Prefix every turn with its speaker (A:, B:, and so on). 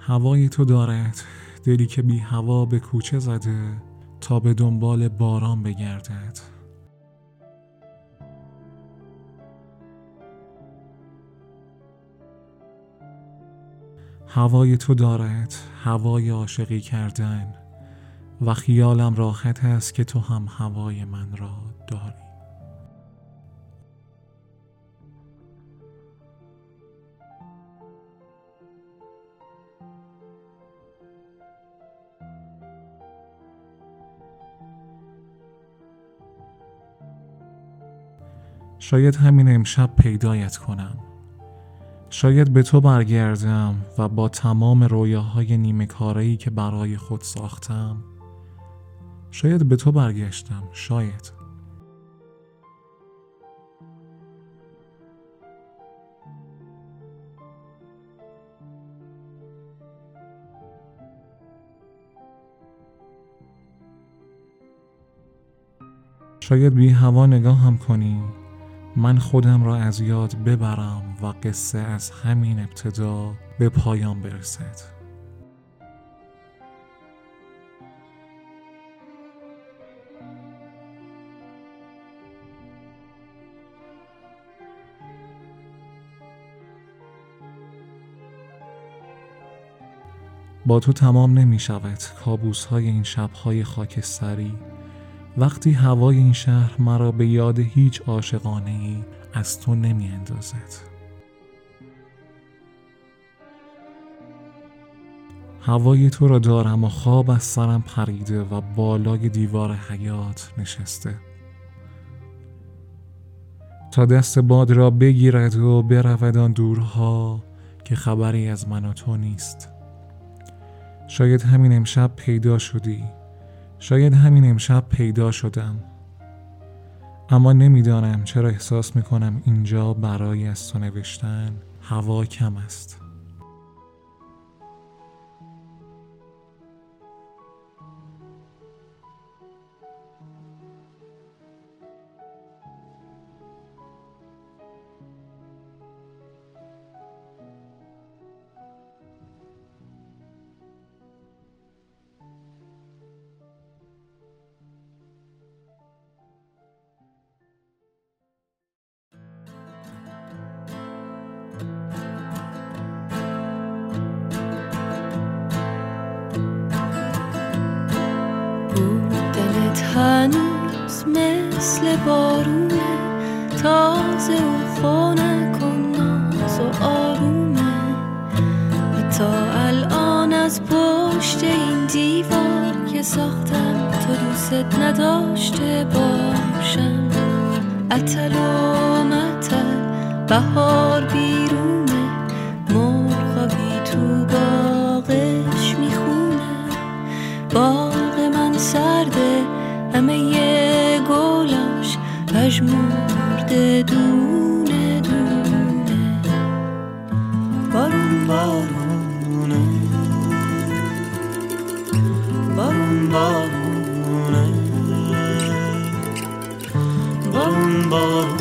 A: هوای تو دارد. دلی که بی هوا به کوچه زده تا به دنبال باران بگردد. هوای تو دارد هوای عاشقی کردن و خیالم راحت است که تو هم هوای من را داری شاید همین امشب پیدایت کنم. شاید به تو برگردم و با تمام رویاهای نیمه که برای خود ساختم شاید به تو برگشتم شاید. شاید بی هوا نگاه هم کنی. من خودم را از یاد ببرم و قصه از همین ابتدا به پایان برسد. با تو تمام نمی شود. کابوس های این شبهای خاکستری. وقتی هوای این شهر مرا به یاد هیچ عاشقانه ای از تو نمی اندازد. هوای تو را دارم و خواب از سرم پریده و بالای دیوار حیات نشسته. تا دست باد را بگیرد و برود آن دورها که خبری از من و تو نیست. شاید همین امشب پیدا شدی. شاید همین امشب پیدا شدم. اما نمی‌دانم چرا احساس می‌کنم اینجا برای از تو نوشتن هوا کم است.
B: هنوز مثل بارونه تازه و خونه کن ناز و آرومه. تا الان از پشت این دیوار که ساختم تو دوست نداشته باشم. اتل و متل بهار بیرونه پژمرده دونه دونه. بارون بارونه. بارون بارونه. بارون بارونه.